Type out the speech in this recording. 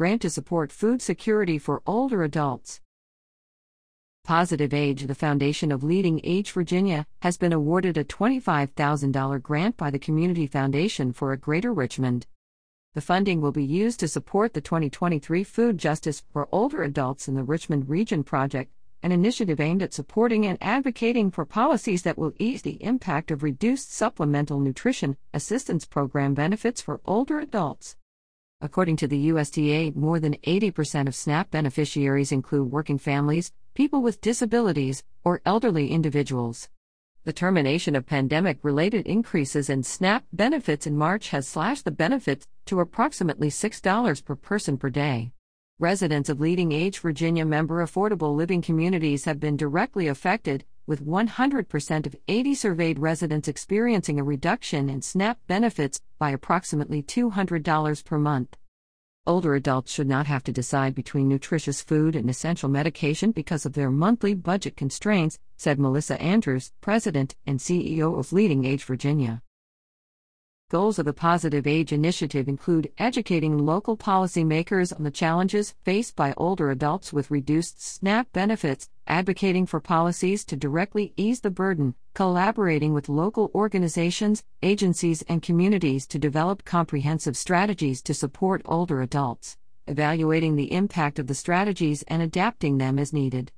grant to support food security for older adults. PositiveAge, the foundation of LeadingAge Virginia, has been awarded a $25,000 grant by the Community Foundation for a Greater Richmond. The funding will be used to support the 2023 Food Justice for Older Adults in the Richmond Region project, an initiative aimed at supporting and advocating for policies that will ease the impact of reduced supplemental nutrition assistance program benefits for older adults. According to the USDA, more than 80% of SNAP beneficiaries include working families, people with disabilities, or elderly individuals. The termination of pandemic related increases in SNAP benefits in March has slashed the benefits to approximately $6 per person per day. Residents of LeadingAge Virginia member affordable living communities have been directly affected, with 100% of 80 surveyed residents experiencing a reduction in SNAP benefits by approximately $200 per month. Older adults should not have to decide between nutritious food and essential medication because of their monthly budget constraints, said Melissa Andrews, President and CEO of LeadingAge Virginia. Goals of the PositiveAge Initiative include educating local policymakers on the challenges faced by older adults with reduced SNAP benefits, advocating for policies to directly ease the burden, collaborating with local organizations, agencies, and communities to develop comprehensive strategies to support older adults, evaluating the impact of the strategies and adapting them as needed.